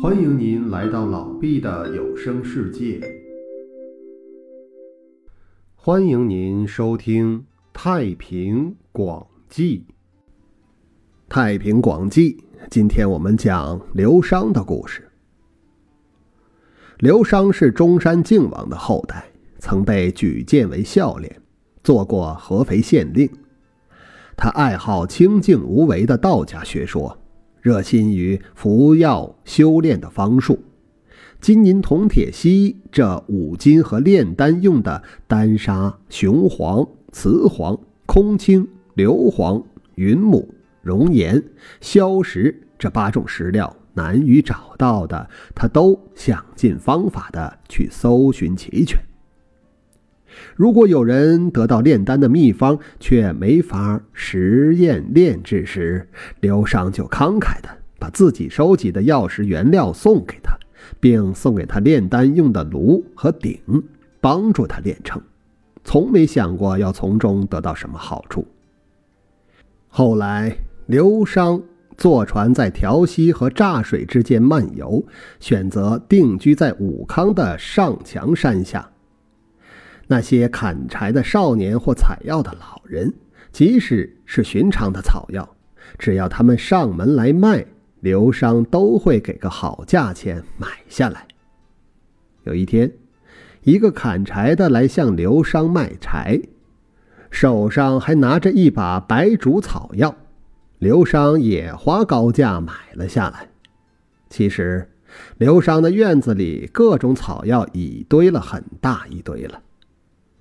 欢迎您来到老毕的有声世界。欢迎您收听《太平广记》。《太平广记》，今天我们讲刘商的故事。刘商是中山靖王的后代，曾被举荐为孝廉，做过合肥县令。他爱好清静无为的道家学说。热心于服药修炼的方术，金银铜铁锡这五金和炼丹用的丹砂、雄黄、雌黄、空青、硫磺、云母、熔岩、硝石这八种石料难于找到的，他都想尽方法的去搜寻齐全。如果有人得到炼丹的秘方，却没法实验炼制时，刘商就慷慨的把自己收集的药石原料送给他，并送给他炼丹用的炉和鼎，帮助他炼成，从没想过要从中得到什么好处。后来，刘商坐船在调溪和柞水之间漫游，选择定居在武康的上墙山下。那些砍柴的少年或采药的老人，即使是寻常的草药，只要他们上门来卖，刘商都会给个好价钱买下来。有一天，一个砍柴的来向刘商卖柴，手上还拿着一把白术草药，刘商也花高价买了下来。其实，刘商的院子里各种草药已堆了很大一堆了。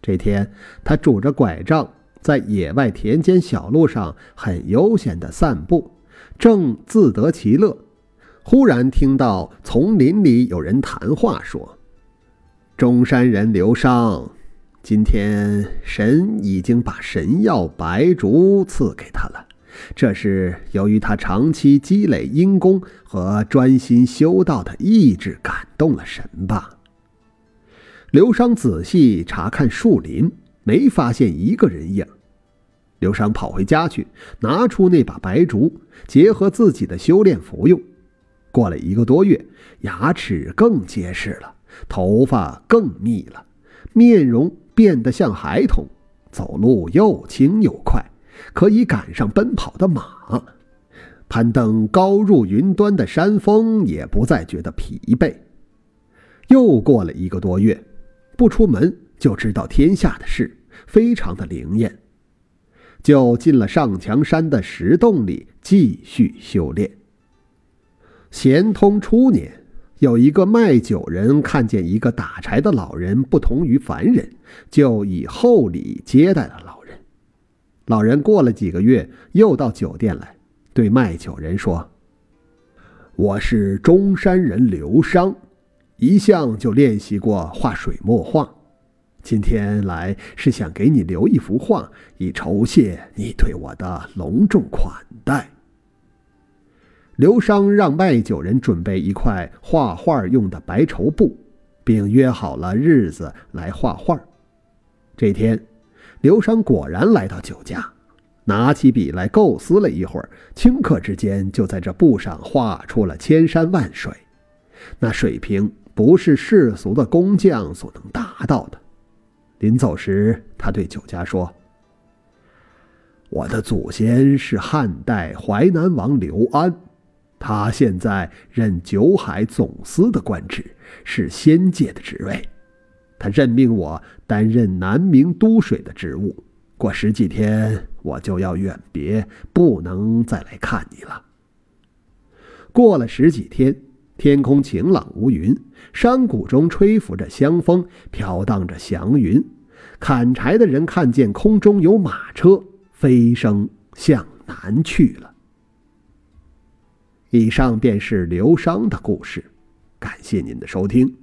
这天，他拄着拐杖在野外田间小路上很悠闲地散步，正自得其乐。忽然听到丛林里有人谈话，说：“中山人刘商，今天神已经把神药白术赐给他了。这是由于他长期积累阴功和专心修道的意志感动了神吧。”刘商仔细查看树林，没发现一个人影。刘商跑回家去，拿出那把白竹，结合自己的修炼服用。过了一个多月，牙齿更结实了，头发更密了，面容变得像孩童，走路又轻又快，可以赶上奔跑的马。攀登高入云端的山峰，也不再觉得疲惫。又过了一个多月。不出门就知道天下的事，非常的灵验，就进了上墙山的石洞里继续修炼。咸通初年，有一个卖酒人看见一个打柴的老人不同于凡人，就以厚礼接待了老人。老人过了几个月，又到酒店来，对卖酒人说：“我是中山人刘商。”一向就练习过画水墨画，今天来是想给你留一幅画，以酬谢你对我的隆重款待。刘商让卖酒人准备一块画画用的白绸布，并约好了日子来画画。这天，刘商果然来到酒家，拿起笔来构思了一会儿，顷刻之间就在这布上画出了千山万水，那水平。不是世俗的工匠所能达到的。临走时，他对酒家说：“我的祖先是汉代淮南王刘安，他现在任九海总司的官职，是仙界的职位。他任命我担任南明都水的职务。过十几天，我就要远别，不能再来看你了。”过了十几天。天空晴朗无云，山谷中吹拂着香风，飘荡着祥云。砍柴的人看见空中有马车飞升向南去了。以上便是刘商的故事，感谢您的收听。